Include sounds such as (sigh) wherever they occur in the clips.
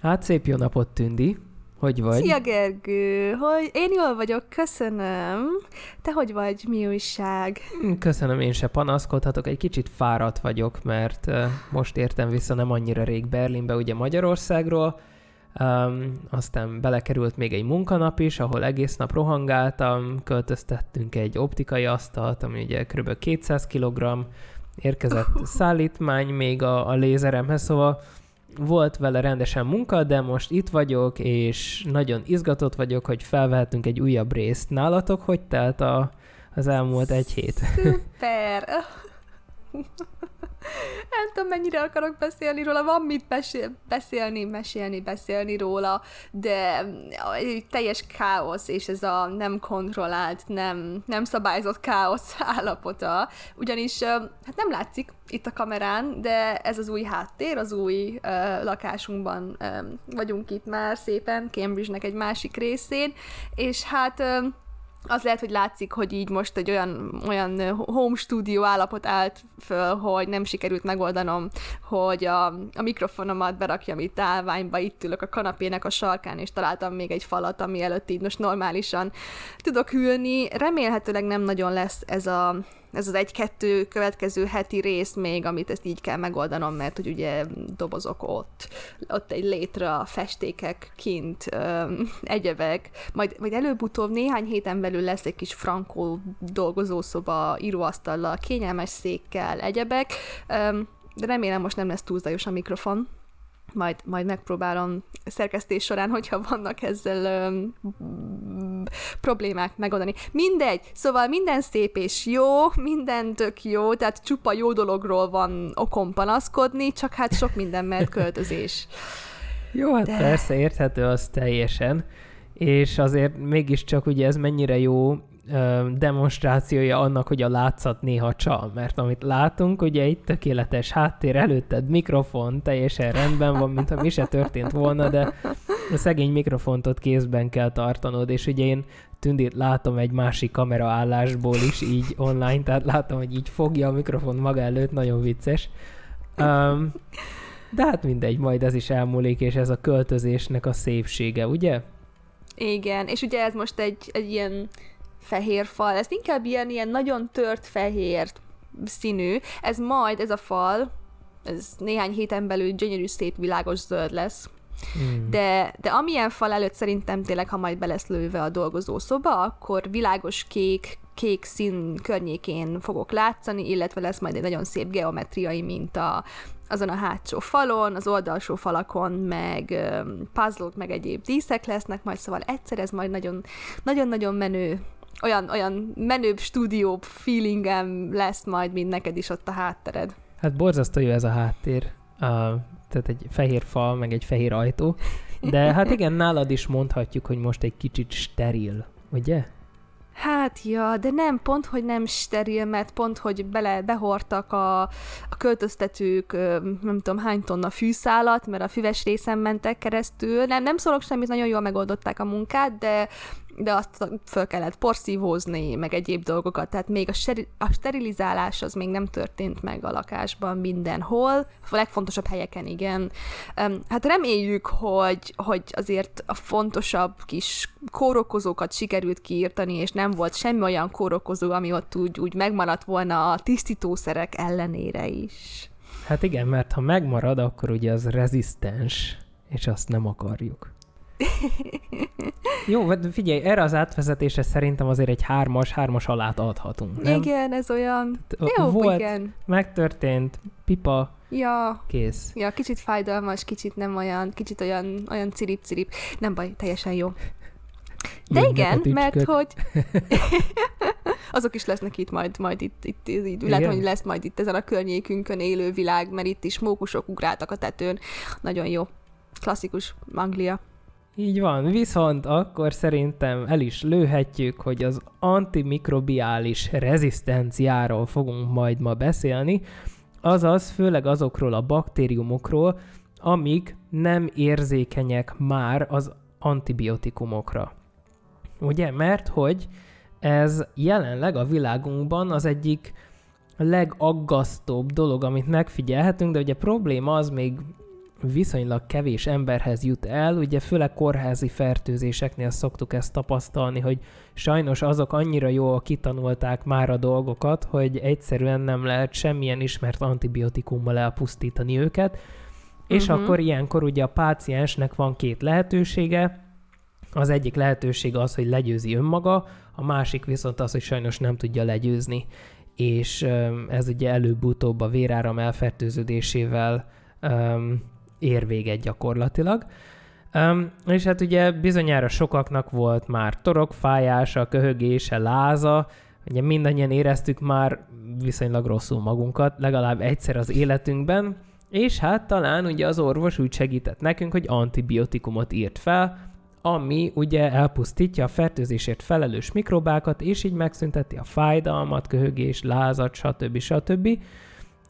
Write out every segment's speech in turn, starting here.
Hát szép jó napot, Tündi! Hogy vagy? Szia, Gergő! Hogy én jól vagyok, köszönöm. Te hogy vagy? Mi újság? Hm, köszönöm, én se panaszkodhatok. Egy kicsit fáradt vagyok, mert most értem vissza nem annyira rég Berlinbe, ugye Magyarországról. Um, aztán belekerült még egy munkanap is, ahol egész nap rohangáltam, költöztettünk egy optikai asztalt, ami ugye kb. 200 kg, érkezett (laughs) szállítmány még a, a lézeremhez, szóval volt vele rendesen munka, de most itt vagyok, és nagyon izgatott vagyok, hogy felvehetünk egy újabb részt. Nálatok hogy telt a, az elmúlt egy hét? Szuper! (laughs) Nem tudom, mennyire akarok beszélni róla, van mit besél, beszélni, mesélni, beszélni róla, de egy teljes káosz, és ez a nem kontrollált, nem, nem szabályzott káosz (laughs) állapota, ugyanis hát nem látszik itt a kamerán, de ez az új háttér, az új uh, lakásunkban uh, vagyunk itt már szépen, Cambridge-nek egy másik részén, és hát uh, az lehet, hogy látszik, hogy így most egy olyan, olyan home studio állapot állt föl, hogy nem sikerült megoldanom, hogy a, a mikrofonomat berakjam itt állványba, itt ülök a kanapének a sarkán, és találtam még egy falat, ami előtt így most normálisan tudok ülni. Remélhetőleg nem nagyon lesz ez a, ez az egy-kettő következő heti rész még, amit ezt így kell megoldanom, mert hogy ugye dobozok ott, ott egy létre festékek kint, egyebek, majd, majd előbb-utóbb néhány héten belül lesz egy kis frankó dolgozószoba, íróasztallal, kényelmes székkel, egyebek, öm, de remélem most nem lesz túl zajos a mikrofon majd, majd megpróbálom szerkesztés során, hogyha vannak ezzel öm, problémák megoldani. Mindegy, szóval minden szép és jó, minden tök jó, tehát csupa jó dologról van okom panaszkodni, csak hát sok minden mert költözés. jó, hát De... persze, érthető az teljesen, és azért mégiscsak ugye ez mennyire jó demonstrációja annak, hogy a látszat néha csal, mert amit látunk, ugye egy tökéletes háttér előtted, mikrofon, teljesen rendben van, mintha mi se történt volna, de a szegény mikrofontot kézben kell tartanod, és ugye én Tündit látom egy másik kameraállásból is így online, tehát látom, hogy így fogja a mikrofon maga előtt, nagyon vicces. Um, de hát mindegy, majd ez is elmúlik, és ez a költözésnek a szépsége, ugye? Igen, és ugye ez most egy, egy ilyen fehér fal, ez inkább ilyen, ilyen nagyon tört fehér színű, ez majd, ez a fal, ez néhány héten belül gyönyörű, szép, világos zöld lesz. Mm. De, de amilyen fal előtt szerintem tényleg, ha majd be lesz lőve a dolgozó szoba, akkor világos kék, kék szín környékén fogok látszani, illetve lesz majd egy nagyon szép geometriai minta azon a hátsó falon, az oldalsó falakon, meg puzzle meg egyéb díszek lesznek, majd szóval egyszer ez majd nagyon, nagyon-nagyon menő olyan, olyan menőbb, stúdióbb feelingem lesz majd, mint neked is ott a háttered. Hát borzasztó jó ez a háttér. Uh, tehát egy fehér fal, meg egy fehér ajtó. De (laughs) hát igen, nálad is mondhatjuk, hogy most egy kicsit steril, ugye? Hát ja, de nem, pont, hogy nem steril, mert pont, hogy bele, behortak a, a költöztetők, nem tudom hány tonna fűszálat, mert a füves részen mentek keresztül. Nem, nem szólok semmit, nagyon jól megoldották a munkát, de de azt föl kellett porszívózni, meg egyéb dolgokat, tehát még a, seri- a sterilizálás az még nem történt meg a lakásban mindenhol, a legfontosabb helyeken igen. Hát reméljük, hogy, hogy azért a fontosabb kis kórokozókat sikerült kiírtani, és nem volt semmi olyan kórokozó, ami ott úgy, úgy megmaradt volna a tisztítószerek ellenére is. Hát igen, mert ha megmarad, akkor ugye az rezisztens, és azt nem akarjuk. (laughs) Jó, figyelj, erre az átvezetésre szerintem azért egy hármas, hármas alát adhatunk, nem? Igen, ez olyan... Jó, Volt, igen. megtörtént, pipa, Ja. Kész. Ja, kicsit fájdalmas, kicsit nem olyan, kicsit olyan, olyan cirip-cirip. Nem baj, teljesen jó. De Jönnek igen, mert (laughs) hogy azok is lesznek itt majd, majd itt, itt, itt, itt lehet, hogy lesz majd itt ezen a környékünkön élő világ, mert itt is mókusok ugráltak a tetőn. Nagyon jó. Klasszikus Anglia. Így van, viszont akkor szerintem el is lőhetjük, hogy az antimikrobiális rezisztenciáról fogunk majd ma beszélni, azaz főleg azokról a baktériumokról, amik nem érzékenyek már az antibiotikumokra. Ugye, mert hogy ez jelenleg a világunkban az egyik legaggasztóbb dolog, amit megfigyelhetünk, de ugye probléma az még viszonylag kevés emberhez jut el, ugye főleg kórházi fertőzéseknél szoktuk ezt tapasztalni, hogy sajnos azok annyira jól kitanulták már a dolgokat, hogy egyszerűen nem lehet semmilyen ismert antibiotikummal elpusztítani őket, és uh-huh. akkor ilyenkor ugye a páciensnek van két lehetősége, az egyik lehetőség az, hogy legyőzi önmaga, a másik viszont az, hogy sajnos nem tudja legyőzni. És ez ugye előbb-utóbb a véráram elfertőződésével um, ér véget gyakorlatilag. Um, és hát ugye bizonyára sokaknak volt már torokfájása, köhögése, láza, ugye mindannyian éreztük már viszonylag rosszul magunkat, legalább egyszer az életünkben, és hát talán ugye az orvos úgy segített nekünk, hogy antibiotikumot írt fel, ami ugye elpusztítja a fertőzésért felelős mikrobákat, és így megszünteti a fájdalmat, köhögés, lázat, stb. stb.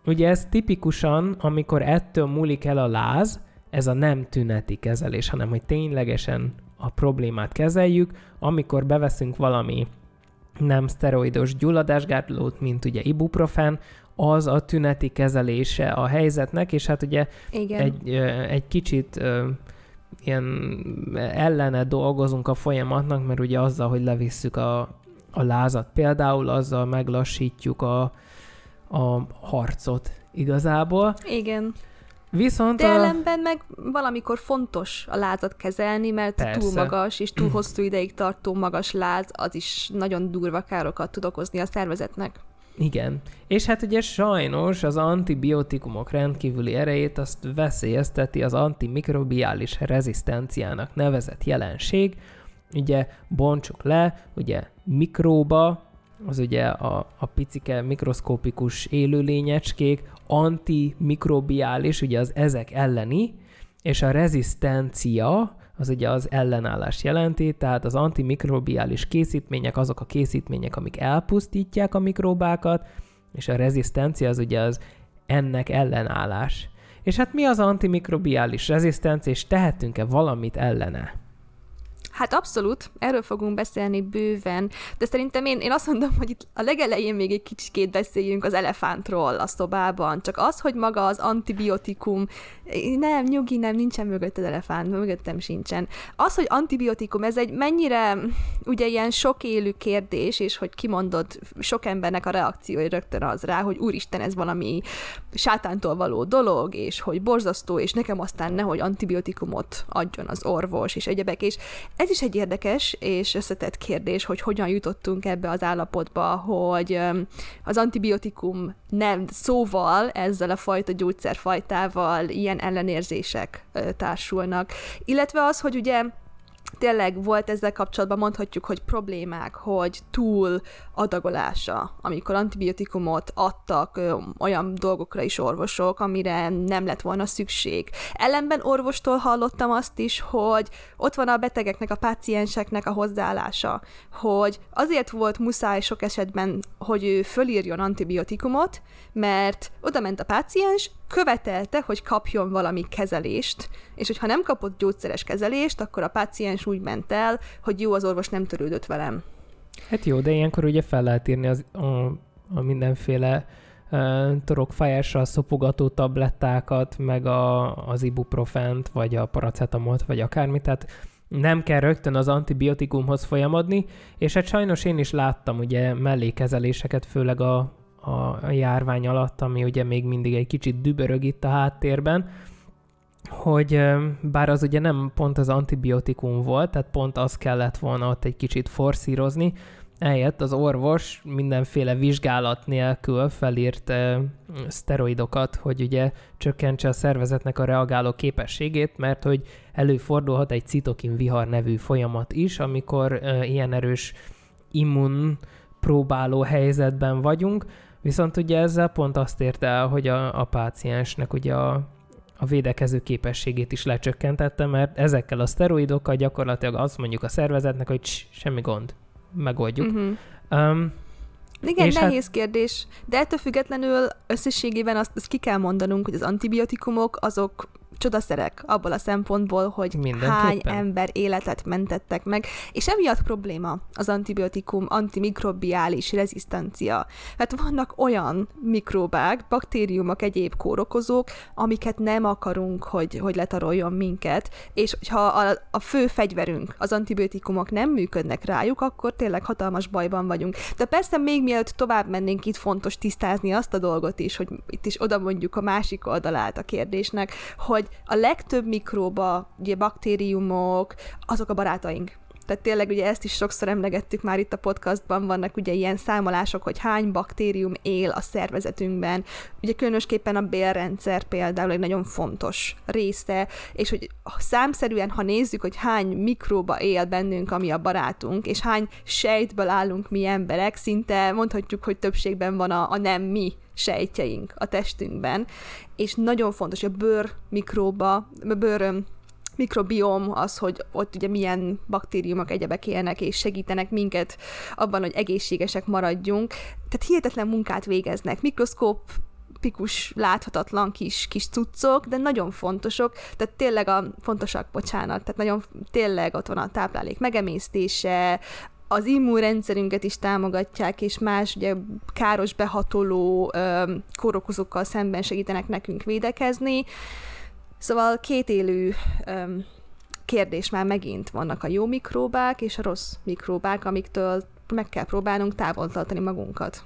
Ugye ez tipikusan, amikor ettől múlik el a láz, ez a nem tüneti kezelés, hanem hogy ténylegesen a problémát kezeljük, amikor beveszünk valami nem szteroidos gyulladásgátlót, mint ugye ibuprofen, az a tüneti kezelése a helyzetnek, és hát ugye Igen. Egy, egy kicsit ilyen ellene dolgozunk a folyamatnak, mert ugye azzal, hogy levisszük a, a lázat például, azzal meglassítjuk a, a harcot igazából. Igen. Viszont De a... ellenben meg valamikor fontos a lázat kezelni, mert Persze. túl magas és túl hosszú ideig tartó magas láz, az is nagyon durva károkat tud okozni a szervezetnek. Igen. És hát ugye sajnos az antibiotikumok rendkívüli erejét azt veszélyezteti az antimikrobiális rezisztenciának nevezett jelenség. Ugye bontsuk le, ugye mikróba, az ugye a, a picike mikroszkópikus élőlényecskék, antimikrobiális, ugye az ezek elleni, és a rezisztencia, az ugye az ellenállás jelenti, tehát az antimikrobiális készítmények azok a készítmények, amik elpusztítják a mikróbákat, és a rezisztencia az ugye az ennek ellenállás. És hát mi az antimikrobiális rezisztencia, és tehetünk-e valamit ellene? Hát abszolút, erről fogunk beszélni bőven, de szerintem én, én azt mondom, hogy itt a legelején még egy kicsikét beszéljünk az elefántról a szobában. Csak az, hogy maga az antibiotikum, nem, nyugi, nem, nincsen mögött az elefánt, mögöttem sincsen. Az, hogy antibiotikum, ez egy mennyire ugye ilyen sok élő kérdés, és hogy kimondod sok embernek a reakciója rögtön az rá, hogy úristen, ez valami sátántól való dolog, és hogy borzasztó, és nekem aztán nehogy antibiotikumot adjon az orvos, és egyebek, és ez ez is egy érdekes és összetett kérdés, hogy hogyan jutottunk ebbe az állapotba, hogy az antibiotikum nem szóval, ezzel a fajta gyógyszerfajtával ilyen ellenérzések társulnak. Illetve az, hogy ugye tényleg volt ezzel kapcsolatban, mondhatjuk, hogy problémák, hogy túl adagolása, amikor antibiotikumot adtak ö, olyan dolgokra is orvosok, amire nem lett volna szükség. Ellenben orvostól hallottam azt is, hogy ott van a betegeknek, a pácienseknek a hozzáállása, hogy azért volt muszáj sok esetben, hogy ő fölírjon antibiotikumot, mert oda ment a páciens, követelte, hogy kapjon valami kezelést, és hogyha nem kapott gyógyszeres kezelést, akkor a páciens úgy ment el, hogy jó, az orvos nem törődött velem. Hát jó, de ilyenkor ugye fel lehet írni az, a, a mindenféle torokfájással szopogató tablettákat, meg a, az ibuprofent, vagy a paracetamot, vagy akármit, tehát nem kell rögtön az antibiotikumhoz folyamodni, és hát sajnos én is láttam ugye mellékezeléseket, főleg a, a járvány alatt, ami ugye még mindig egy kicsit dübörög itt a háttérben, hogy bár az ugye nem pont az antibiotikum volt, tehát pont az kellett volna ott egy kicsit forszírozni, eljött az orvos mindenféle vizsgálat nélkül felírt e, szteroidokat, hogy ugye csökkentse a szervezetnek a reagáló képességét, mert hogy előfordulhat egy citokin vihar nevű folyamat is, amikor e, ilyen erős immun próbáló helyzetben vagyunk, viszont ugye ezzel pont azt érte el, hogy a, a páciensnek ugye a a védekező képességét is lecsökkentette, mert ezekkel a szteroidokkal gyakorlatilag azt mondjuk a szervezetnek, hogy cs, semmi gond, megoldjuk. Uh-huh. Um, igen, és nehéz hát... kérdés, de ettől függetlenül összességében azt, azt ki kell mondanunk, hogy az antibiotikumok azok csodaszerek abból a szempontból, hogy hány ember életet mentettek meg, és emiatt probléma az antibiotikum antimikrobiális rezisztencia. Hát vannak olyan mikróbák, baktériumok, egyéb kórokozók, amiket nem akarunk, hogy, hogy letaroljon minket, és ha a, a fő fegyverünk, az antibiotikumok nem működnek rájuk, akkor tényleg hatalmas bajban vagyunk. De persze még mielőtt tovább mennénk, itt fontos tisztázni azt a dolgot is, hogy itt is oda mondjuk a másik oldalát a kérdésnek, hogy a legtöbb mikróba, ugye baktériumok, azok a barátaink. Tehát tényleg ugye ezt is sokszor emlegettük már itt a podcastban, vannak ugye ilyen számolások, hogy hány baktérium él a szervezetünkben. Ugye különösképpen a bélrendszer például egy nagyon fontos része, és hogy számszerűen, ha nézzük, hogy hány mikróba él bennünk, ami a barátunk, és hány sejtből állunk mi emberek, szinte mondhatjuk, hogy többségben van a, a nem mi sejtjeink a testünkben, és nagyon fontos, a bőr mikróba, a bőr mikrobiom az, hogy ott ugye milyen baktériumok egyebek élnek, és segítenek minket abban, hogy egészségesek maradjunk. Tehát hihetetlen munkát végeznek. Mikroszkóp pikus, láthatatlan kis, kis cuccok, de nagyon fontosok, tehát tényleg a fontosak, bocsánat, tehát nagyon tényleg ott van a táplálék megemésztése, az immunrendszerünket is támogatják, és más ugye káros behatoló ö, kórokozókkal szemben segítenek nekünk védekezni. Szóval két élő ö, kérdés már megint vannak a jó mikróbák és a rossz mikróbák, amiktől meg kell próbálnunk távol tartani magunkat.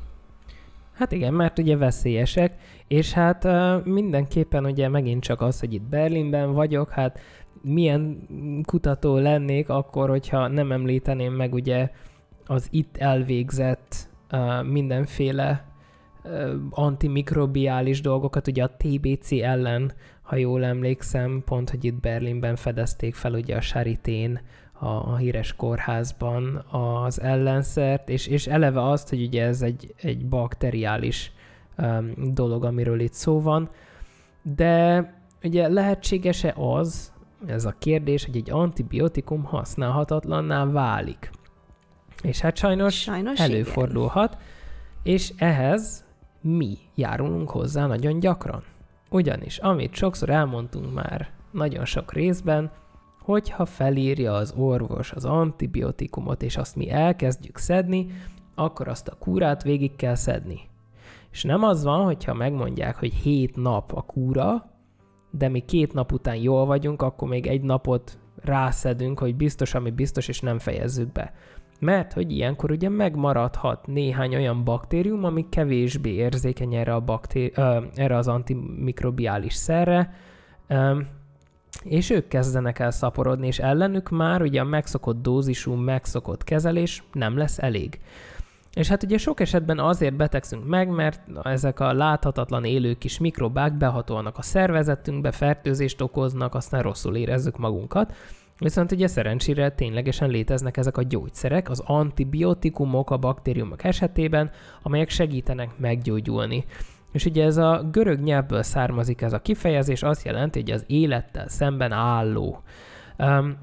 Hát igen, mert ugye veszélyesek, és hát uh, mindenképpen ugye megint csak az, hogy itt Berlinben vagyok, hát milyen kutató lennék akkor, hogyha nem említeném meg ugye az itt elvégzett uh, mindenféle uh, antimikrobiális dolgokat, ugye a TBC ellen, ha jól emlékszem, pont, hogy itt Berlinben fedezték fel ugye a Saritén, a, a híres kórházban az ellenszert, és, és eleve azt, hogy ugye ez egy, egy bakteriális um, dolog, amiről itt szó van, de ugye lehetséges-e az, ez a kérdés, hogy egy antibiotikum használhatatlanná válik. És hát sajnos, sajnos előfordulhat, igen. és ehhez mi járulunk hozzá nagyon gyakran. Ugyanis, amit sokszor elmondtunk már nagyon sok részben, hogyha felírja az orvos az antibiotikumot, és azt mi elkezdjük szedni, akkor azt a kúrát végig kell szedni. És nem az van, hogyha megmondják, hogy 7 nap a kúra, de mi két nap után jól vagyunk, akkor még egy napot rászedünk, hogy biztos, ami biztos, és nem fejezzük be. Mert hogy ilyenkor ugye megmaradhat néhány olyan baktérium, ami kevésbé érzékeny erre, a baktéri- ö, erre az antimikrobiális szerre, ö, és ők kezdenek el szaporodni, és ellenük már ugye a megszokott dózisú, megszokott kezelés nem lesz elég. És hát ugye sok esetben azért betegszünk meg, mert ezek a láthatatlan élő kis mikrobák behatolnak a szervezetünkbe, fertőzést okoznak, aztán rosszul érezzük magunkat. Viszont ugye szerencsére ténylegesen léteznek ezek a gyógyszerek, az antibiotikumok a baktériumok esetében, amelyek segítenek meggyógyulni. És ugye ez a görög nyelvből származik ez a kifejezés, azt jelenti, hogy az élettel szemben álló.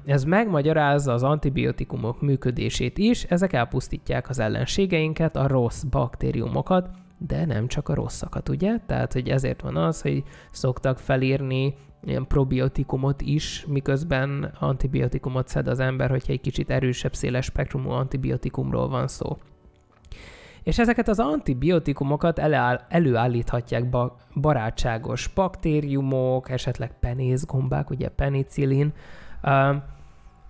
Ez megmagyarázza az antibiotikumok működését is, ezek elpusztítják az ellenségeinket, a rossz baktériumokat, de nem csak a rosszakat, ugye? Tehát, hogy ezért van az, hogy szoktak felírni ilyen probiotikumot is, miközben antibiotikumot szed az ember, hogyha egy kicsit erősebb, széles spektrumú antibiotikumról van szó. És ezeket az antibiotikumokat előáll, előállíthatják ba, barátságos baktériumok, esetleg penészgombák, ugye penicillin,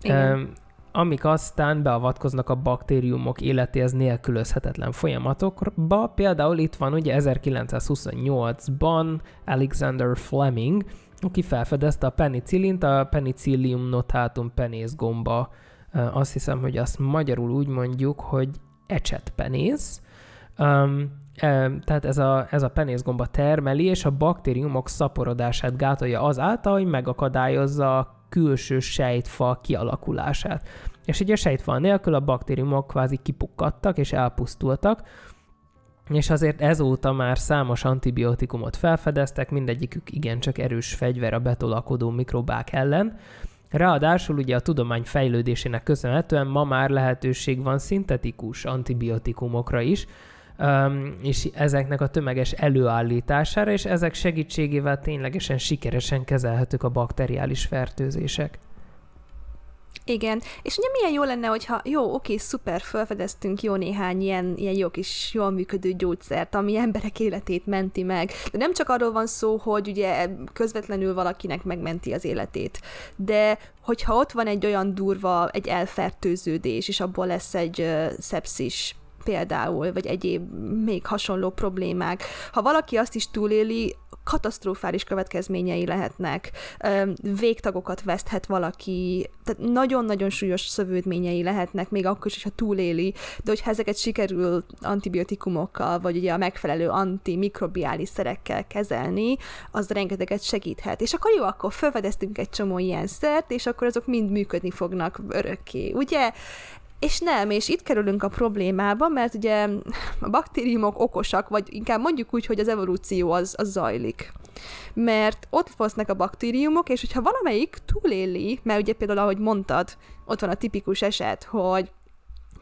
igen. amik aztán beavatkoznak a baktériumok életéhez nélkülözhetetlen folyamatokba. Például itt van ugye 1928-ban Alexander Fleming, aki felfedezte a penicillint, a penicillium notatum penészgomba. Azt hiszem, hogy azt magyarul úgy mondjuk, hogy ecsetpenész. Um, tehát ez a, ez a penészgomba termeli, és a baktériumok szaporodását gátolja azáltal, hogy megakadályozza a külső sejtfal kialakulását. És ugye a sejtfal nélkül a baktériumok kvázi kipukkadtak és elpusztultak, és azért ezóta már számos antibiotikumot felfedeztek, mindegyikük igencsak erős fegyver a betolakodó mikrobák ellen. Ráadásul ugye a tudomány fejlődésének köszönhetően ma már lehetőség van szintetikus antibiotikumokra is, és ezeknek a tömeges előállítására, és ezek segítségével ténylegesen sikeresen kezelhetők a bakteriális fertőzések. Igen, és ugye milyen jó lenne, hogyha jó, oké, szuper, felfedeztünk jó néhány ilyen, ilyen jó kis, jól működő gyógyszert, ami emberek életét menti meg. De nem csak arról van szó, hogy ugye közvetlenül valakinek megmenti az életét, de hogyha ott van egy olyan durva, egy elfertőződés, és abból lesz egy uh, szepszis, például, vagy egyéb még hasonló problémák. Ha valaki azt is túléli, katasztrofális következményei lehetnek, végtagokat veszthet valaki, tehát nagyon-nagyon súlyos szövődményei lehetnek, még akkor is, ha túléli, de hogyha ezeket sikerül antibiotikumokkal, vagy ugye a megfelelő antimikrobiális szerekkel kezelni, az rengeteget segíthet. És akkor jó, akkor felfedeztünk egy csomó ilyen szert, és akkor azok mind működni fognak örökké, ugye? És nem, és itt kerülünk a problémába, mert ugye a baktériumok okosak, vagy inkább mondjuk úgy, hogy az evolúció az, az zajlik. Mert ott fosznak a baktériumok, és hogyha valamelyik túléli, mert ugye például, ahogy mondtad, ott van a tipikus eset, hogy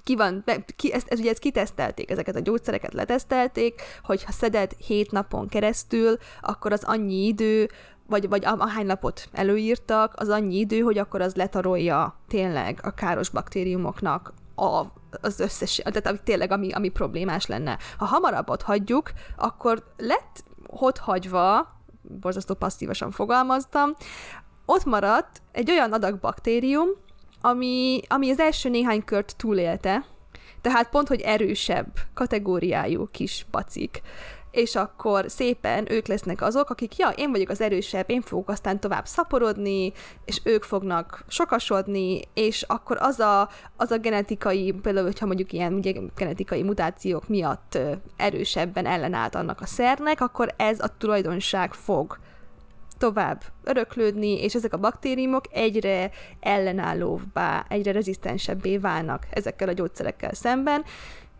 ki van, ki, ezt, ez, ugye ezt kitesztelték, ezeket a gyógyszereket letesztelték, hogy ha szeded hét napon keresztül, akkor az annyi idő, vagy, vagy ahány napot előírtak, az annyi idő, hogy akkor az letarolja tényleg a káros baktériumoknak a, az összes, tehát tényleg ami, ami problémás lenne. Ha hamarabb ott hagyjuk, akkor lett ott hagyva, borzasztó passzívasan fogalmaztam, ott maradt egy olyan adag baktérium, ami, ami az első néhány kört túlélte, tehát pont, hogy erősebb kategóriájú kis pacik és akkor szépen ők lesznek azok, akik, ja, én vagyok az erősebb, én fogok aztán tovább szaporodni, és ők fognak sokasodni, és akkor az a, az a genetikai, például, hogyha mondjuk ilyen ugye, genetikai mutációk miatt erősebben ellenállt annak a szernek, akkor ez a tulajdonság fog tovább öröklődni, és ezek a baktériumok egyre ellenállóbbá, egyre rezisztensebbé válnak ezekkel a gyógyszerekkel szemben,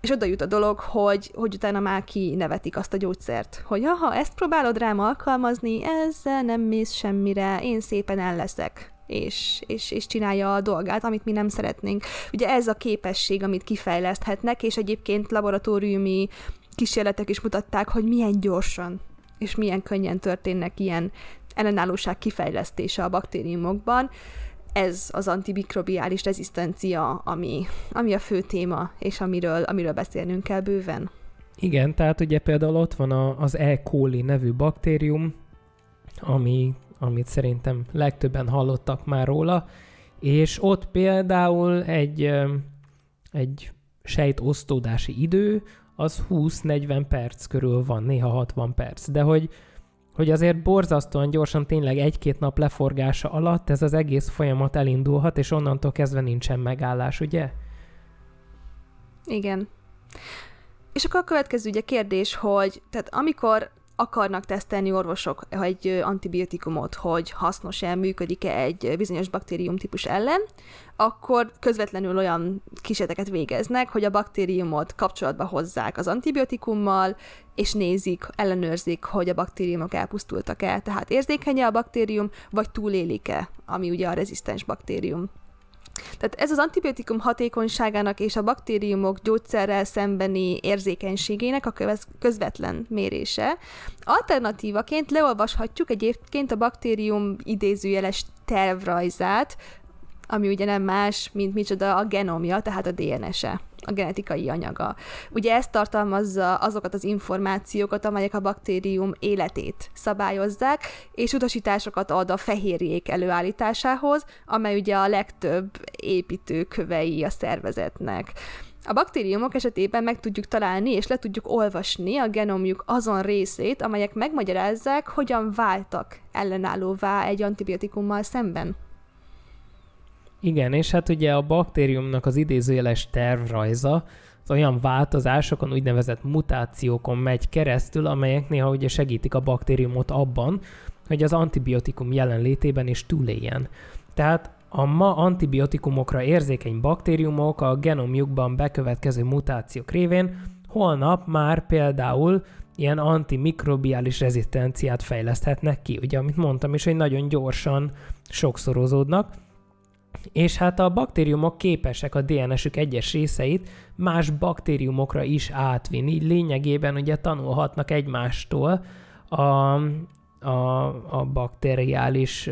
és oda jut a dolog, hogy, hogy utána már kinevetik azt a gyógyszert, hogy ha ezt próbálod rám alkalmazni, ezzel nem mész semmire, én szépen el leszek. És, és, és csinálja a dolgát, amit mi nem szeretnénk. Ugye ez a képesség, amit kifejleszthetnek, és egyébként laboratóriumi kísérletek is mutatták, hogy milyen gyorsan és milyen könnyen történnek ilyen ellenállóság kifejlesztése a baktériumokban ez az antimikrobiális rezisztencia, ami, ami a fő téma, és amiről, amiről beszélnünk kell bőven. Igen, tehát ugye például ott van a, az E. coli nevű baktérium, ami, amit szerintem legtöbben hallottak már róla, és ott például egy, egy sejt osztódási idő az 20-40 perc körül van, néha 60 perc, de hogy hogy azért borzasztóan gyorsan tényleg egy-két nap leforgása alatt ez az egész folyamat elindulhat, és onnantól kezdve nincsen megállás, ugye? Igen. És akkor a következő ugye kérdés, hogy tehát amikor akarnak tesztelni orvosok egy antibiotikumot, hogy hasznos-e, működik-e egy bizonyos baktérium típus ellen, akkor közvetlenül olyan kísérleteket végeznek, hogy a baktériumot kapcsolatba hozzák az antibiotikummal, és nézik, ellenőrzik, hogy a baktériumok elpusztultak-e, tehát érzékeny a baktérium, vagy túlélik-e, ami ugye a rezisztens baktérium. Tehát ez az antibiotikum hatékonyságának és a baktériumok gyógyszerrel szembeni érzékenységének a közvetlen mérése. Alternatívaként leolvashatjuk egyébként a baktérium idézőjeles tervrajzát, ami ugye nem más, mint micsoda a genomja, tehát a DNS-e a genetikai anyaga. Ugye ez tartalmazza azokat az információkat, amelyek a baktérium életét szabályozzák, és utasításokat ad a fehérjék előállításához, amely ugye a legtöbb építőkövei a szervezetnek. A baktériumok esetében meg tudjuk találni és le tudjuk olvasni a genomjuk azon részét, amelyek megmagyarázzák, hogyan váltak ellenállóvá egy antibiotikummal szemben. Igen, és hát ugye a baktériumnak az idézőjeles tervrajza az olyan változásokon, úgynevezett mutációkon megy keresztül, amelyek néha ugye segítik a baktériumot abban, hogy az antibiotikum jelenlétében is túléljen. Tehát a ma antibiotikumokra érzékeny baktériumok a genomjukban bekövetkező mutációk révén holnap már például ilyen antimikrobiális rezisztenciát fejleszthetnek ki. Ugye, amit mondtam is, hogy nagyon gyorsan sokszorozódnak, és hát a baktériumok képesek a DNS-ük egyes részeit más baktériumokra is átvinni. Így lényegében ugye tanulhatnak egymástól a, a, a bakteriális,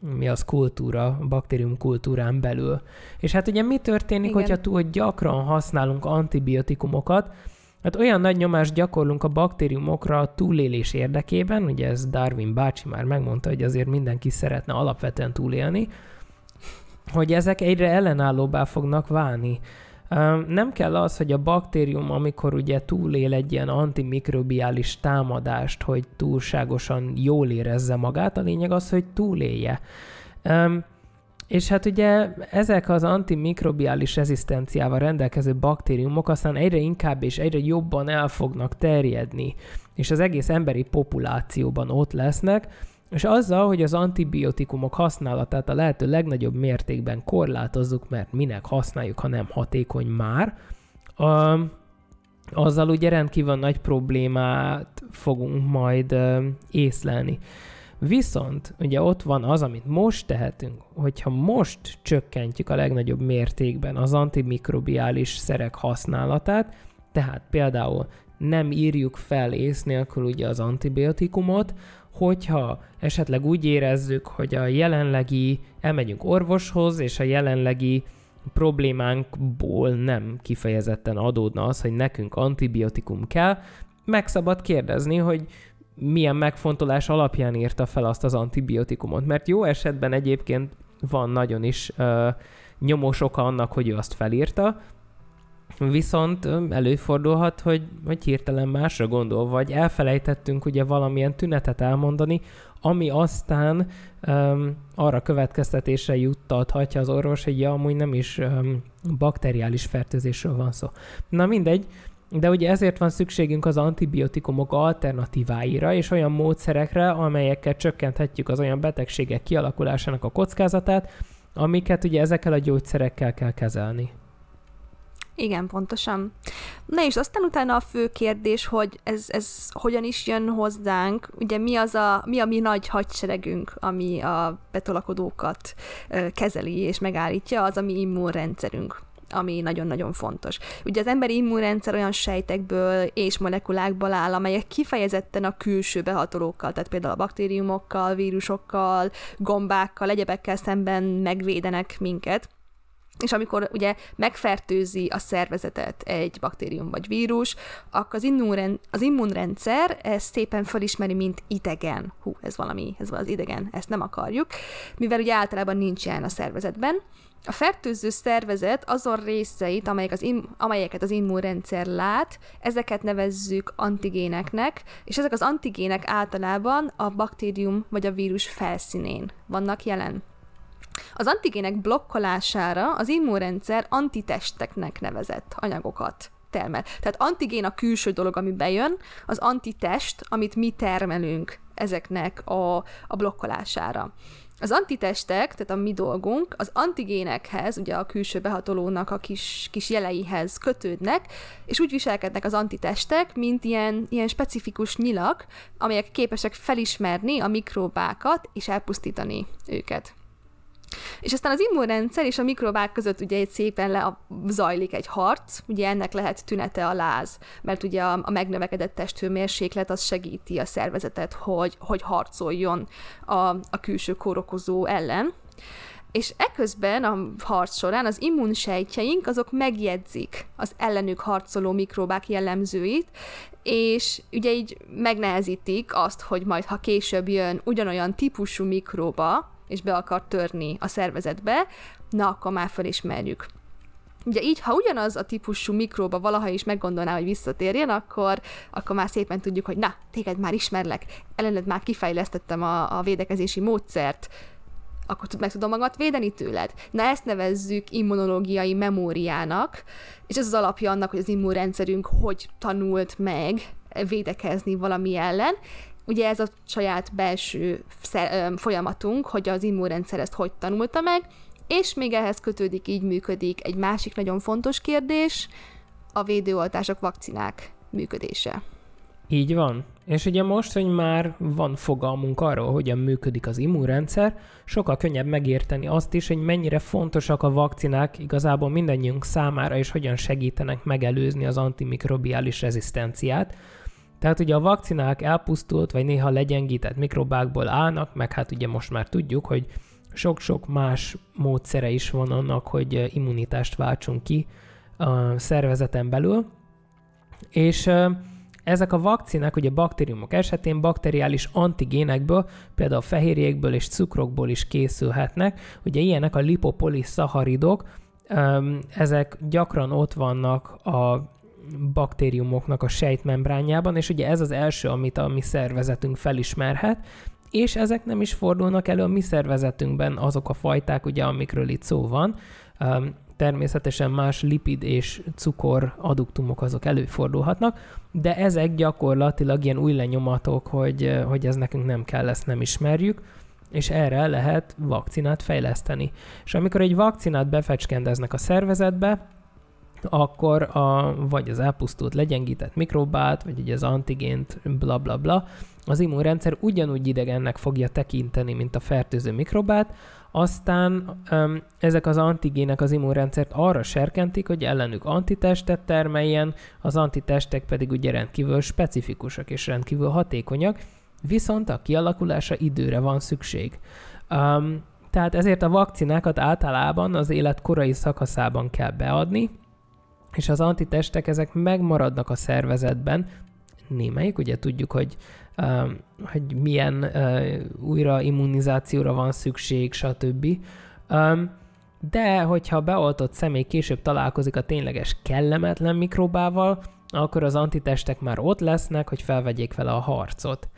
mi az kultúra, baktérium kultúrán belül. És hát ugye mi történik, Igen. hogyha túl gyakran használunk antibiotikumokat, Hát olyan nagy nyomást gyakorlunk a baktériumokra a túlélés érdekében, ugye ez Darwin bácsi már megmondta, hogy azért mindenki szeretne alapvetően túlélni, hogy ezek egyre ellenállóbbá fognak válni. Nem kell az, hogy a baktérium, amikor ugye túlél egy ilyen antimikrobiális támadást, hogy túlságosan jól érezze magát, a lényeg az, hogy túlélje. És hát ugye ezek az antimikrobiális rezisztenciával rendelkező baktériumok aztán egyre inkább és egyre jobban el fognak terjedni, és az egész emberi populációban ott lesznek, és azzal, hogy az antibiotikumok használatát a lehető legnagyobb mértékben korlátozzuk, mert minek használjuk, ha nem hatékony már, a, azzal ugye rendkívül nagy problémát fogunk majd észlelni. Viszont ugye ott van az, amit most tehetünk, hogyha most csökkentjük a legnagyobb mértékben az antimikrobiális szerek használatát, tehát például nem írjuk fel ész nélkül ugye az antibiotikumot, hogyha esetleg úgy érezzük, hogy a jelenlegi, elmegyünk orvoshoz, és a jelenlegi problémánkból nem kifejezetten adódna az, hogy nekünk antibiotikum kell, meg szabad kérdezni, hogy milyen megfontolás alapján írta fel azt az antibiotikumot. Mert jó esetben egyébként van nagyon is uh, nyomós oka annak, hogy ő azt felírta, Viszont előfordulhat, hogy, hogy hirtelen másra gondol, vagy elfelejtettünk ugye valamilyen tünetet elmondani, ami aztán um, arra következtetésre juttathatja az orvos, hogy ja, amúgy nem is um, bakteriális fertőzésről van szó. Na mindegy, de ugye ezért van szükségünk az antibiotikumok alternatíváira és olyan módszerekre, amelyekkel csökkenthetjük az olyan betegségek kialakulásának a kockázatát, amiket ugye ezekkel a gyógyszerekkel kell kezelni. Igen, pontosan. Na és aztán utána a fő kérdés, hogy ez, ez hogyan is jön hozzánk, ugye mi, az a, mi a mi nagy hadseregünk, ami a betolakodókat kezeli és megállítja, az a mi immunrendszerünk ami nagyon-nagyon fontos. Ugye az emberi immunrendszer olyan sejtekből és molekulákból áll, amelyek kifejezetten a külső behatolókkal, tehát például a baktériumokkal, vírusokkal, gombákkal, egyebekkel szemben megvédenek minket és amikor ugye megfertőzi a szervezetet egy baktérium vagy vírus, akkor az, immunren, az immunrendszer ezt szépen felismeri, mint idegen. Hú, ez valami, ez az idegen, ezt nem akarjuk, mivel ugye általában nincs ilyen a szervezetben. A fertőző szervezet azon részeit, amelyek az im, amelyeket az immunrendszer lát, ezeket nevezzük antigéneknek, és ezek az antigének általában a baktérium vagy a vírus felszínén vannak jelen. Az antigének blokkolására az immunrendszer antitesteknek nevezett anyagokat termel. Tehát antigén a külső dolog, ami bejön, az antitest, amit mi termelünk ezeknek a, a blokkolására. Az antitestek, tehát a mi dolgunk, az antigénekhez, ugye a külső behatolónak a kis, kis jeleihez kötődnek, és úgy viselkednek az antitestek, mint ilyen, ilyen specifikus nyilak, amelyek képesek felismerni a mikrobákat és elpusztítani őket. És aztán az immunrendszer és a mikrobák között ugye egy szépen le zajlik egy harc, ugye ennek lehet tünete a láz, mert ugye a, a megnövekedett testhőmérséklet az segíti a szervezetet, hogy, hogy harcoljon a, a külső kórokozó ellen. És eközben a harc során az immunsejtjeink azok megjegyzik az ellenük harcoló mikrobák jellemzőit, és ugye így megnehezítik azt, hogy majd ha később jön ugyanolyan típusú mikróba, és be akar törni a szervezetbe, na akkor már felismerjük. Ugye így, ha ugyanaz a típusú mikróba valaha is meggondolná, hogy visszatérjen, akkor, akkor már szépen tudjuk, hogy na, téged már ismerlek, ellened már kifejlesztettem a, a védekezési módszert, akkor meg tudom magad védeni tőled. Na ezt nevezzük immunológiai memóriának, és ez az alapja annak, hogy az immunrendszerünk hogy tanult meg védekezni valami ellen, Ugye ez a saját belső folyamatunk, hogy az immunrendszer ezt hogy tanulta meg, és még ehhez kötődik, így működik egy másik nagyon fontos kérdés, a védőoltások, vakcinák működése. Így van. És ugye most, hogy már van fogalmunk arról, hogyan működik az immunrendszer, sokkal könnyebb megérteni azt is, hogy mennyire fontosak a vakcinák igazából mindannyiunk számára, és hogyan segítenek megelőzni az antimikrobiális rezisztenciát. Tehát ugye a vakcinák elpusztult, vagy néha legyengített mikrobákból állnak, meg hát ugye most már tudjuk, hogy sok-sok más módszere is van annak, hogy immunitást váltsunk ki a szervezeten belül. És ezek a vakcinák ugye baktériumok esetén bakteriális antigénekből, például fehérjékből és cukrokból is készülhetnek. Ugye ilyenek a lipopoliszaharidok, ezek gyakran ott vannak a baktériumoknak a sejtmembránjában, és ugye ez az első, amit a mi szervezetünk felismerhet, és ezek nem is fordulnak elő a mi szervezetünkben azok a fajták, ugye, amikről itt szó van. Természetesen más lipid és cukor aduktumok azok előfordulhatnak, de ezek gyakorlatilag ilyen új lenyomatok, hogy, hogy ez nekünk nem kell, ezt nem ismerjük, és erre lehet vakcinát fejleszteni. És amikor egy vakcinát befecskendeznek a szervezetbe, akkor a, vagy az elpusztult, legyengített mikrobát, vagy ugye az antigént, bla bla bla, az immunrendszer ugyanúgy idegennek fogja tekinteni, mint a fertőző mikrobát, aztán um, ezek az antigének az immunrendszert arra serkentik, hogy ellenük antitestet termeljen, az antitestek pedig ugye rendkívül specifikusak és rendkívül hatékonyak, viszont a kialakulása időre van szükség. Um, tehát ezért a vakcinákat általában az élet korai szakaszában kell beadni, és az antitestek ezek megmaradnak a szervezetben, némelyik, ugye tudjuk, hogy, uh, hogy milyen uh, újra immunizációra van szükség, stb. Um, de hogyha beoltott személy később találkozik a tényleges kellemetlen mikrobával, akkor az antitestek már ott lesznek, hogy felvegyék vele a harcot.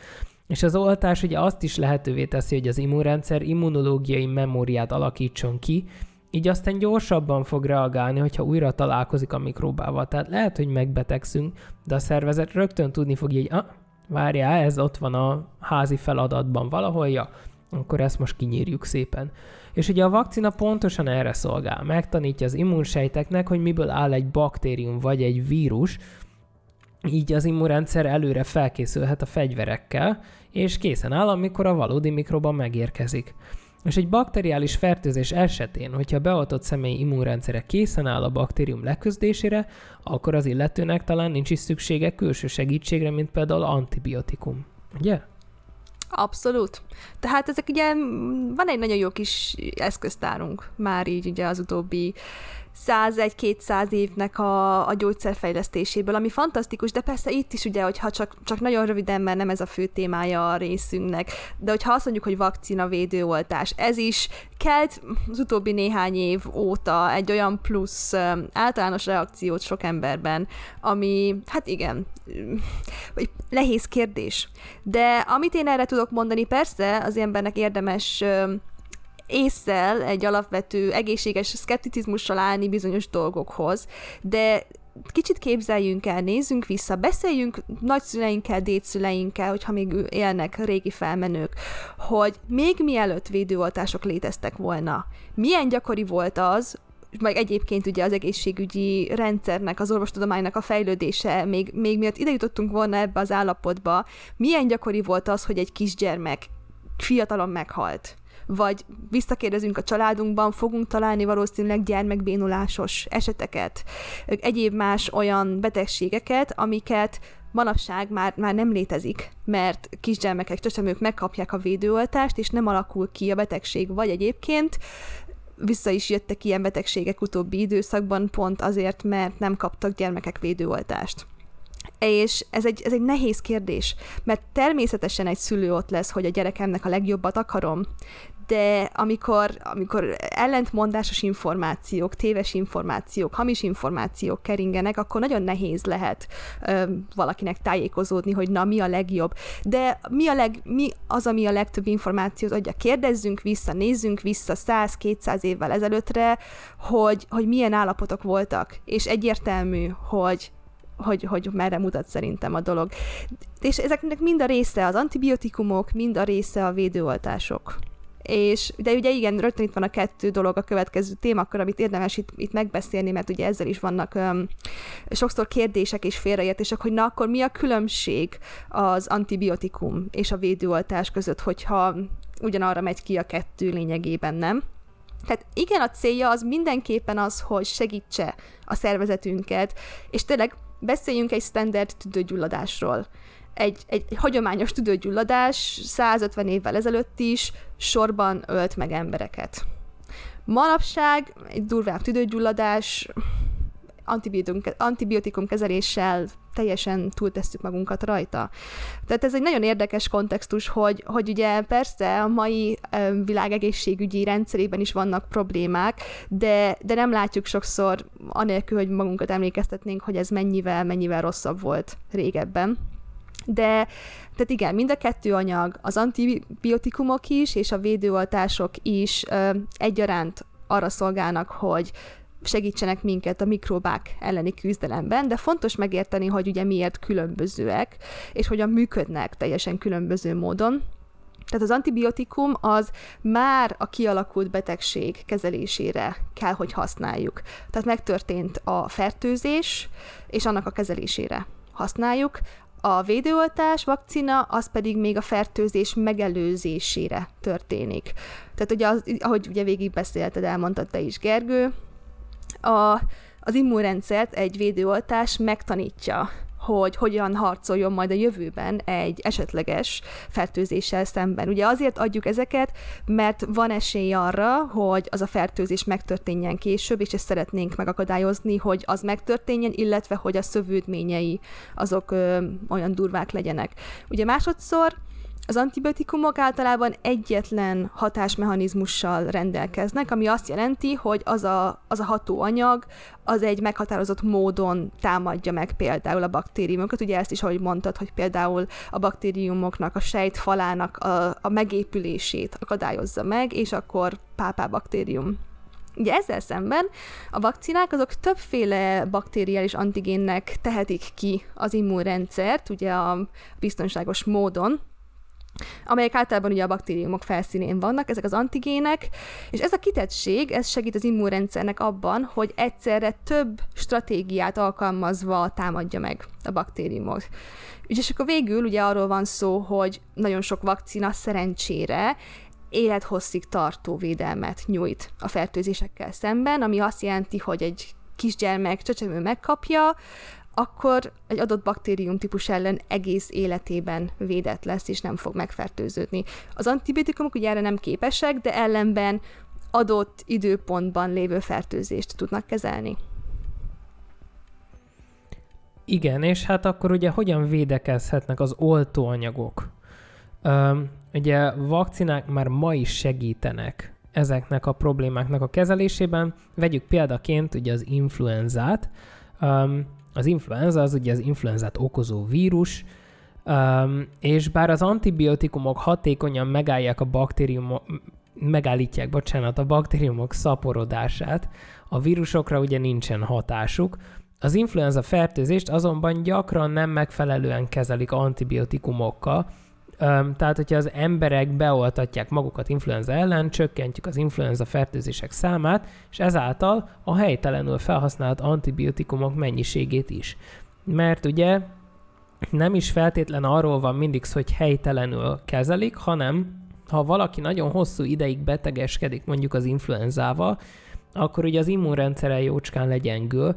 És az oltás ugye azt is lehetővé teszi, hogy az immunrendszer immunológiai memóriát alakítson ki, így aztán gyorsabban fog reagálni, hogyha újra találkozik a mikróbával. Tehát lehet, hogy megbetegszünk, de a szervezet rögtön tudni fog hogy ah, várjál, ez ott van a házi feladatban valahol, ja, akkor ezt most kinyírjuk szépen. És ugye a vakcina pontosan erre szolgál. Megtanítja az immunsejteknek, hogy miből áll egy baktérium vagy egy vírus, így az immunrendszer előre felkészülhet a fegyverekkel, és készen áll, amikor a valódi mikroba megérkezik. És egy bakteriális fertőzés esetén, hogyha beoltott személy immunrendszere készen áll a baktérium leküzdésére, akkor az illetőnek talán nincs is szüksége külső segítségre, mint például antibiotikum. Ugye? Abszolút. Tehát ezek ugye, van egy nagyon jó kis eszköztárunk már így ugye az utóbbi 101-200 évnek a, a gyógyszerfejlesztéséből, ami fantasztikus, de persze itt is ugye, hogyha csak, csak nagyon röviden, mert nem ez a fő témája a részünknek, de hogyha azt mondjuk, hogy vakcina védőoltás, ez is kelt az utóbbi néhány év óta egy olyan plusz általános reakciót sok emberben, ami, hát igen, nehéz kérdés. De amit én erre tudok mondani, persze az embernek érdemes észszel egy alapvető egészséges szkepticizmussal állni bizonyos dolgokhoz, de kicsit képzeljünk el, nézzünk vissza, beszéljünk nagyszüleinkkel, dédszüleinkkel, hogyha még élnek régi felmenők, hogy még mielőtt védőoltások léteztek volna, milyen gyakori volt az, meg egyébként ugye az egészségügyi rendszernek, az orvostudománynak a fejlődése, még, még miatt ide jutottunk volna ebbe az állapotba, milyen gyakori volt az, hogy egy kisgyermek fiatalon meghalt vagy visszakérdezünk a családunkban, fogunk találni valószínűleg gyermekbénulásos eseteket, egyéb más olyan betegségeket, amiket manapság már, már nem létezik, mert kisgyermekek, csecsemők megkapják a védőoltást, és nem alakul ki a betegség, vagy egyébként vissza is jöttek ilyen betegségek utóbbi időszakban, pont azért, mert nem kaptak gyermekek védőoltást. És ez egy, ez egy nehéz kérdés, mert természetesen egy szülő ott lesz, hogy a gyerekemnek a legjobbat akarom, de amikor, amikor ellentmondásos információk, téves információk, hamis információk keringenek, akkor nagyon nehéz lehet ö, valakinek tájékozódni, hogy na, mi a legjobb. De mi, a leg, mi az, ami a legtöbb információt adja? Kérdezzünk vissza, nézzünk vissza 100-200 évvel ezelőttre, hogy, hogy milyen állapotok voltak, és egyértelmű, hogy hogy, hogy merre mutat szerintem a dolog. És ezeknek mind a része az antibiotikumok, mind a része a védőoltások. És, de ugye igen, rögtön itt van a kettő dolog a következő témakör, amit érdemes itt, itt megbeszélni, mert ugye ezzel is vannak um, sokszor kérdések és félreértések, hogy na akkor mi a különbség az antibiotikum és a védőoltás között, hogyha ugyanarra megy ki a kettő lényegében, nem? Tehát igen, a célja az mindenképpen az, hogy segítse a szervezetünket, és tényleg beszéljünk egy standard tüdőgyulladásról. Egy, egy, hagyományos tüdőgyulladás 150 évvel ezelőtt is sorban ölt meg embereket. Manapság egy durvább tüdőgyulladás antibiotikum kezeléssel teljesen túltesszük magunkat rajta. Tehát ez egy nagyon érdekes kontextus, hogy, hogy ugye persze a mai világegészségügyi rendszerében is vannak problémák, de, de nem látjuk sokszor anélkül, hogy magunkat emlékeztetnénk, hogy ez mennyivel, mennyivel rosszabb volt régebben. De, tehát igen, mind a kettő anyag, az antibiotikumok is, és a védőoltások is ö, egyaránt arra szolgálnak, hogy segítsenek minket a mikrobák elleni küzdelemben, de fontos megérteni, hogy ugye miért különbözőek, és hogyan működnek teljesen különböző módon. Tehát az antibiotikum az már a kialakult betegség kezelésére kell, hogy használjuk. Tehát megtörtént a fertőzés, és annak a kezelésére használjuk. A védőoltás, vakcina, az pedig még a fertőzés megelőzésére történik. Tehát ugye, az, ahogy ugye végig beszélted, elmondtad te is, Gergő, a, az immunrendszert egy védőoltás megtanítja, hogy hogyan harcoljon majd a jövőben egy esetleges fertőzéssel szemben. Ugye azért adjuk ezeket, mert van esély arra, hogy az a fertőzés megtörténjen később, és ezt szeretnénk megakadályozni, hogy az megtörténjen, illetve hogy a szövődményei azok ö, olyan durvák legyenek. Ugye másodszor az antibiotikumok általában egyetlen hatásmechanizmussal rendelkeznek, ami azt jelenti, hogy az a, az a hatóanyag az egy meghatározott módon támadja meg például a baktériumokat. Ugye ezt is, ahogy mondtad, hogy például a baktériumoknak, a sejtfalának a, a megépülését akadályozza meg, és akkor pápá baktérium Ugye ezzel szemben a vakcinák azok többféle baktériális antigénnek tehetik ki az immunrendszert, ugye a biztonságos módon, amelyek általában ugye a baktériumok felszínén vannak, ezek az antigének, és ez a kitettség, ez segít az immunrendszernek abban, hogy egyszerre több stratégiát alkalmazva támadja meg a baktériumot. És akkor végül ugye arról van szó, hogy nagyon sok vakcina szerencsére élethosszig tartó védelmet nyújt a fertőzésekkel szemben, ami azt jelenti, hogy egy kisgyermek csecsemő megkapja, akkor egy adott baktérium típus ellen egész életében védett lesz, és nem fog megfertőződni. Az antibiotikumok ugye erre nem képesek, de ellenben adott időpontban lévő fertőzést tudnak kezelni. Igen, és hát akkor ugye hogyan védekezhetnek az oltóanyagok? Üm, ugye vakcinák már ma is segítenek ezeknek a problémáknak a kezelésében. Vegyük példaként ugye az influenzát. Um, az influenza az ugye az influenzát okozó vírus, um, és bár az antibiotikumok hatékonyan megállják a baktériumok, megállítják, bocsánat, a baktériumok szaporodását, a vírusokra ugye nincsen hatásuk. Az influenza fertőzést azonban gyakran nem megfelelően kezelik antibiotikumokkal, tehát, hogyha az emberek beoltatják magukat influenza ellen, csökkentjük az influenza fertőzések számát, és ezáltal a helytelenül felhasznált antibiotikumok mennyiségét is. Mert ugye nem is feltétlen arról van mindig hogy helytelenül kezelik, hanem ha valaki nagyon hosszú ideig betegeskedik mondjuk az influenzával, akkor ugye az immunrendszere jócskán legyengül,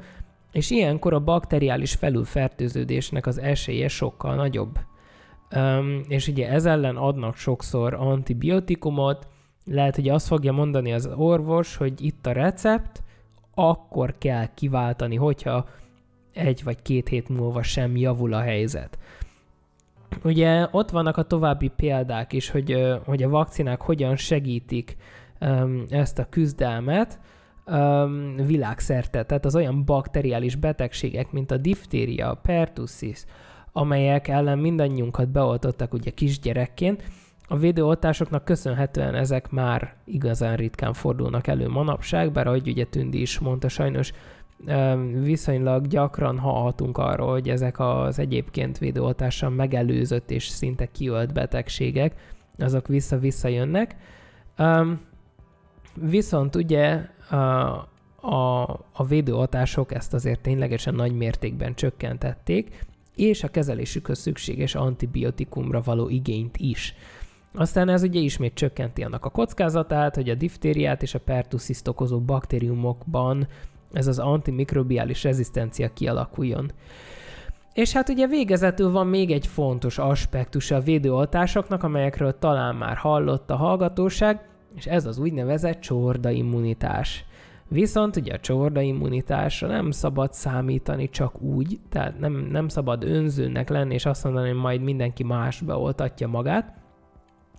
és ilyenkor a bakteriális felülfertőződésnek az esélye sokkal nagyobb. És ugye ez ellen adnak sokszor antibiotikumot, lehet, hogy azt fogja mondani az orvos, hogy itt a recept, akkor kell kiváltani, hogyha egy vagy két hét múlva sem javul a helyzet. Ugye ott vannak a további példák is, hogy, hogy a vakcinák hogyan segítik ezt a küzdelmet világszerte. Tehát az olyan bakteriális betegségek, mint a diftéria, a pertussis, amelyek ellen mindannyiunkat beoltottak ugye kisgyerekként. A védőoltásoknak köszönhetően ezek már igazán ritkán fordulnak elő manapság, bár ahogy ugye Tündi is mondta, sajnos viszonylag gyakran hallhatunk arról, hogy ezek az egyébként védőoltással megelőzött és szinte kiölt betegségek, azok vissza-vissza jönnek. Viszont ugye a, a, védőhatások ezt azért ténylegesen nagy mértékben csökkentették, és a kezelésükhöz szükséges antibiotikumra való igényt is. Aztán ez ugye ismét csökkenti annak a kockázatát, hogy a diftériát és a pertussziszt okozó baktériumokban ez az antimikrobiális rezisztencia kialakuljon. És hát ugye végezetül van még egy fontos aspektus a védőoltásoknak, amelyekről talán már hallott a hallgatóság, és ez az úgynevezett csorda immunitás. Viszont ugye a csorda immunitásra nem szabad számítani csak úgy, tehát nem, nem szabad önzőnek lenni, és azt mondani, hogy majd mindenki más beoltatja magát,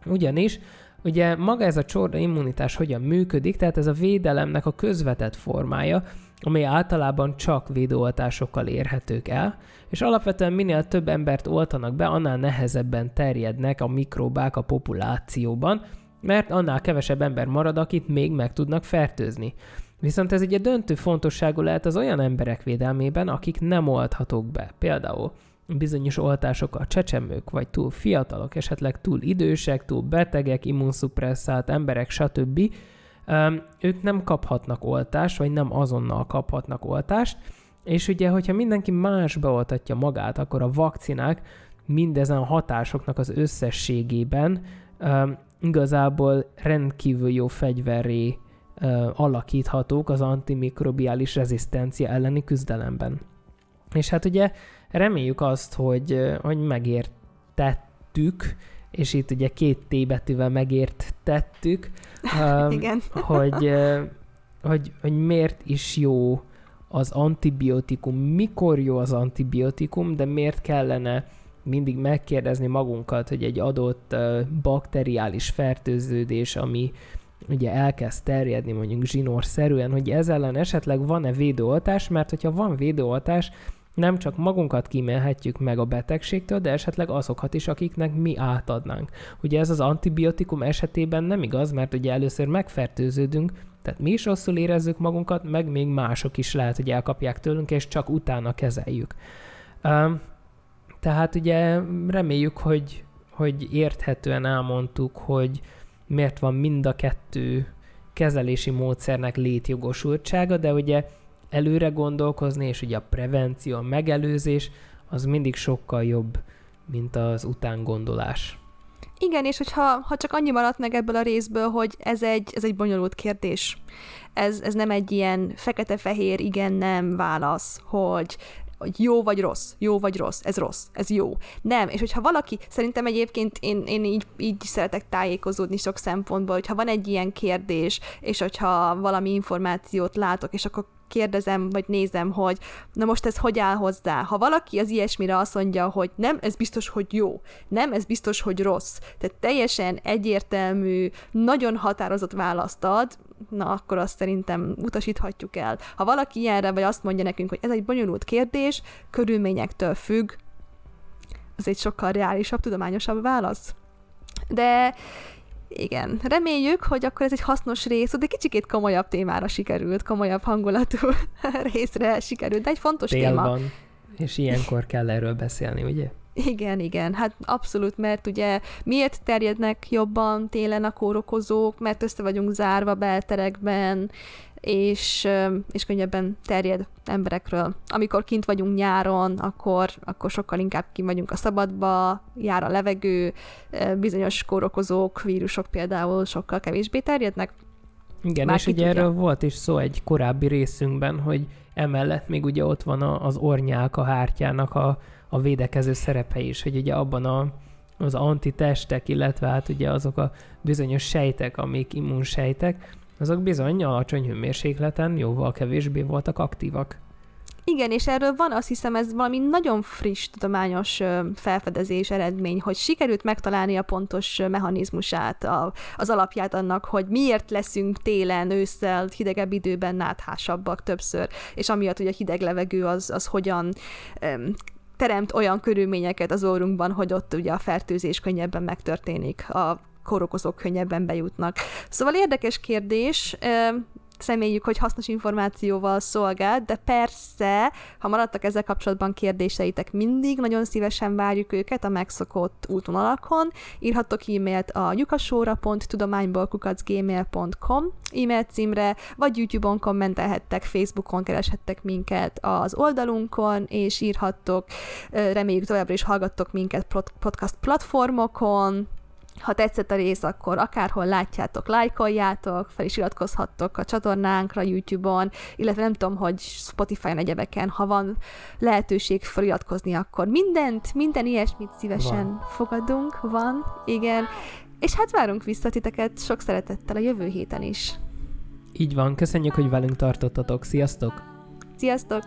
ugyanis ugye maga ez a csorda immunitás hogyan működik, tehát ez a védelemnek a közvetett formája, amely általában csak védőoltásokkal érhetők el, és alapvetően minél több embert oltanak be, annál nehezebben terjednek a mikrobák a populációban, mert annál kevesebb ember marad, akit még meg tudnak fertőzni. Viszont ez egy döntő fontosságú lehet az olyan emberek védelmében, akik nem olthatók be. Például bizonyos oltások a csecsemők, vagy túl fiatalok, esetleg túl idősek, túl betegek, immunszupresszált emberek, stb. ők nem kaphatnak oltást, vagy nem azonnal kaphatnak oltást, és ugye, hogyha mindenki más beoltatja magát, akkor a vakcinák mindezen hatásoknak az összességében igazából rendkívül jó fegyverré alakíthatók az antimikrobiális rezisztencia elleni küzdelemben. És hát ugye reméljük azt, hogy, hogy megértettük, és itt ugye két T betűvel megértettük, (laughs) Igen. hogy, hogy, hogy miért is jó az antibiotikum, mikor jó az antibiotikum, de miért kellene mindig megkérdezni magunkat, hogy egy adott bakteriális fertőződés, ami ugye elkezd terjedni mondjuk zsinórszerűen, hogy ez ellen esetleg van-e védőoltás, mert hogyha van védőoltás, nem csak magunkat kímélhetjük meg a betegségtől, de esetleg azokat is, akiknek mi átadnánk. Ugye ez az antibiotikum esetében nem igaz, mert ugye először megfertőződünk, tehát mi is rosszul érezzük magunkat, meg még mások is lehet, hogy elkapják tőlünk, és csak utána kezeljük. Tehát ugye reméljük, hogy, hogy érthetően elmondtuk, hogy miért van mind a kettő kezelési módszernek létjogosultsága, de ugye előre gondolkozni, és ugye a prevenció, a megelőzés, az mindig sokkal jobb, mint az utángondolás. Igen, és hogyha ha csak annyi maradt meg ebből a részből, hogy ez egy, ez egy bonyolult kérdés. Ez, ez nem egy ilyen fekete-fehér igen-nem válasz, hogy hogy jó vagy rossz, jó vagy rossz, ez rossz, ez jó. Nem, és hogyha valaki, szerintem egyébként én, én így, így szeretek tájékozódni sok szempontból, hogyha van egy ilyen kérdés, és hogyha valami információt látok, és akkor kérdezem, vagy nézem, hogy na most ez hogy áll hozzá. Ha valaki az ilyesmire azt mondja, hogy nem, ez biztos, hogy jó, nem, ez biztos, hogy rossz, tehát teljesen egyértelmű, nagyon határozott választ ad, na akkor azt szerintem utasíthatjuk el. Ha valaki ilyenre, vagy azt mondja nekünk, hogy ez egy bonyolult kérdés, körülményektől függ, az egy sokkal reálisabb, tudományosabb válasz. De igen, reméljük, hogy akkor ez egy hasznos rész, de kicsikét komolyabb témára sikerült, komolyabb hangulatú (laughs) részre sikerült, de egy fontos Tél téma. Van, és ilyenkor kell erről beszélni, ugye? Igen, igen, hát abszolút, mert ugye miért terjednek jobban télen a kórokozók, mert össze vagyunk zárva belterekben, és, és könnyebben terjed emberekről. Amikor kint vagyunk nyáron, akkor, akkor sokkal inkább kint vagyunk a szabadba, jár a levegő, bizonyos kórokozók, vírusok például sokkal kevésbé terjednek. Igen, Már és ugye erről volt is szó egy korábbi részünkben, hogy emellett még ugye ott van az ornyák a hártyának a, a védekező szerepe is, hogy ugye abban a, az antitestek, illetve hát ugye azok a bizonyos sejtek, amik immunsejtek, azok bizony alacsony hőmérsékleten jóval kevésbé voltak aktívak. Igen, és erről van azt hiszem ez valami nagyon friss tudományos felfedezés eredmény, hogy sikerült megtalálni a pontos mechanizmusát, a, az alapját annak, hogy miért leszünk télen, ősszel, hidegebb időben náthásabbak többször, és amiatt, hogy a hideg levegő az, az hogyan um, teremt olyan körülményeket az orrunkban, hogy ott ugye a fertőzés könnyebben megtörténik, a kórokozók könnyebben bejutnak. Szóval érdekes kérdés, Reméljük, hogy hasznos információval szolgál, de persze, ha maradtak ezzel kapcsolatban kérdéseitek mindig, nagyon szívesen várjuk őket a megszokott útvonalakon. Írhattok e-mailt a nyukasóra.tudományból.gmail.com e-mail címre, vagy YouTube-on kommentelhettek, Facebookon kereshettek minket az oldalunkon, és írhattok, reméljük továbbra is hallgattok minket podcast platformokon, ha tetszett a rész, akkor akárhol látjátok, lájkoljátok, fel is iratkozhattok a csatornánkra YouTube-on, illetve nem tudom, hogy Spotify-on egyebeken, ha van lehetőség feliratkozni, akkor mindent, minden ilyesmit szívesen van. fogadunk, van, igen. És hát várunk vissza titeket sok szeretettel a jövő héten is. Így van, köszönjük, hogy velünk tartottatok. Sziasztok! Sziasztok!